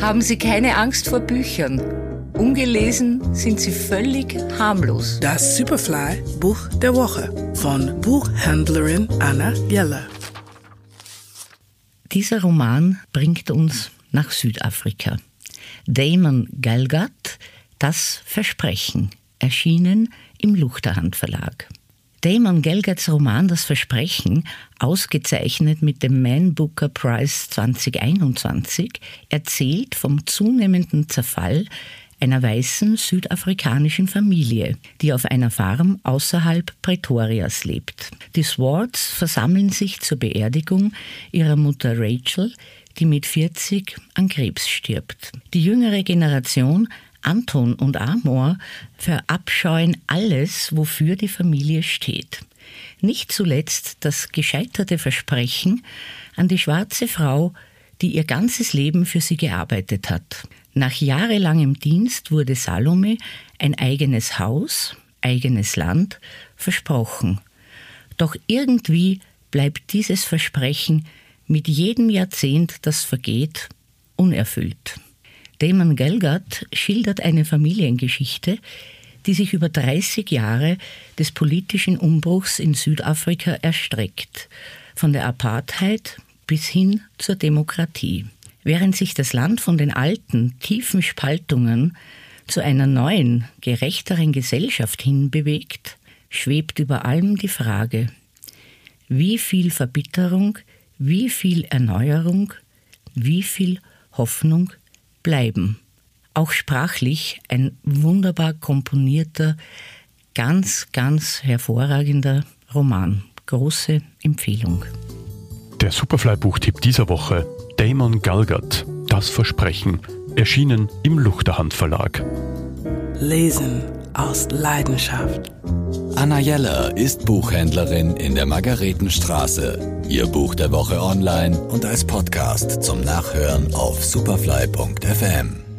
haben Sie keine Angst vor Büchern. Ungelesen sind sie völlig harmlos. Das Superfly Buch der Woche von Buchhändlerin Anna Jeller. Dieser Roman bringt uns nach Südafrika. Damon Galgat, Das Versprechen, erschienen im Luchterhand Verlag. Damon Gelgats Roman Das Versprechen, ausgezeichnet mit dem Man Booker Prize 2021, erzählt vom zunehmenden Zerfall einer weißen südafrikanischen Familie, die auf einer Farm außerhalb Pretorias lebt. Die Swarts versammeln sich zur Beerdigung ihrer Mutter Rachel, die mit 40 an Krebs stirbt. Die jüngere Generation Anton und Amor verabscheuen alles, wofür die Familie steht. Nicht zuletzt das gescheiterte Versprechen an die schwarze Frau, die ihr ganzes Leben für sie gearbeitet hat. Nach jahrelangem Dienst wurde Salome ein eigenes Haus, eigenes Land versprochen. Doch irgendwie bleibt dieses Versprechen mit jedem Jahrzehnt, das vergeht, unerfüllt. Damon Gelgard schildert eine Familiengeschichte, die sich über 30 Jahre des politischen Umbruchs in Südafrika erstreckt, von der Apartheid bis hin zur Demokratie. Während sich das Land von den alten, tiefen Spaltungen zu einer neuen, gerechteren Gesellschaft hinbewegt, schwebt über allem die Frage, wie viel Verbitterung, wie viel Erneuerung, wie viel Hoffnung bleiben. Auch sprachlich ein wunderbar komponierter, ganz, ganz hervorragender Roman. Große Empfehlung. Der Superfly-Buchtipp dieser Woche: Damon Galgert, Das Versprechen, erschienen im Luchterhand Verlag. Lesen aus Leidenschaft. Anna Jeller ist Buchhändlerin in der Margaretenstraße. Ihr Buch der Woche online und als Podcast zum Nachhören auf superfly.fm.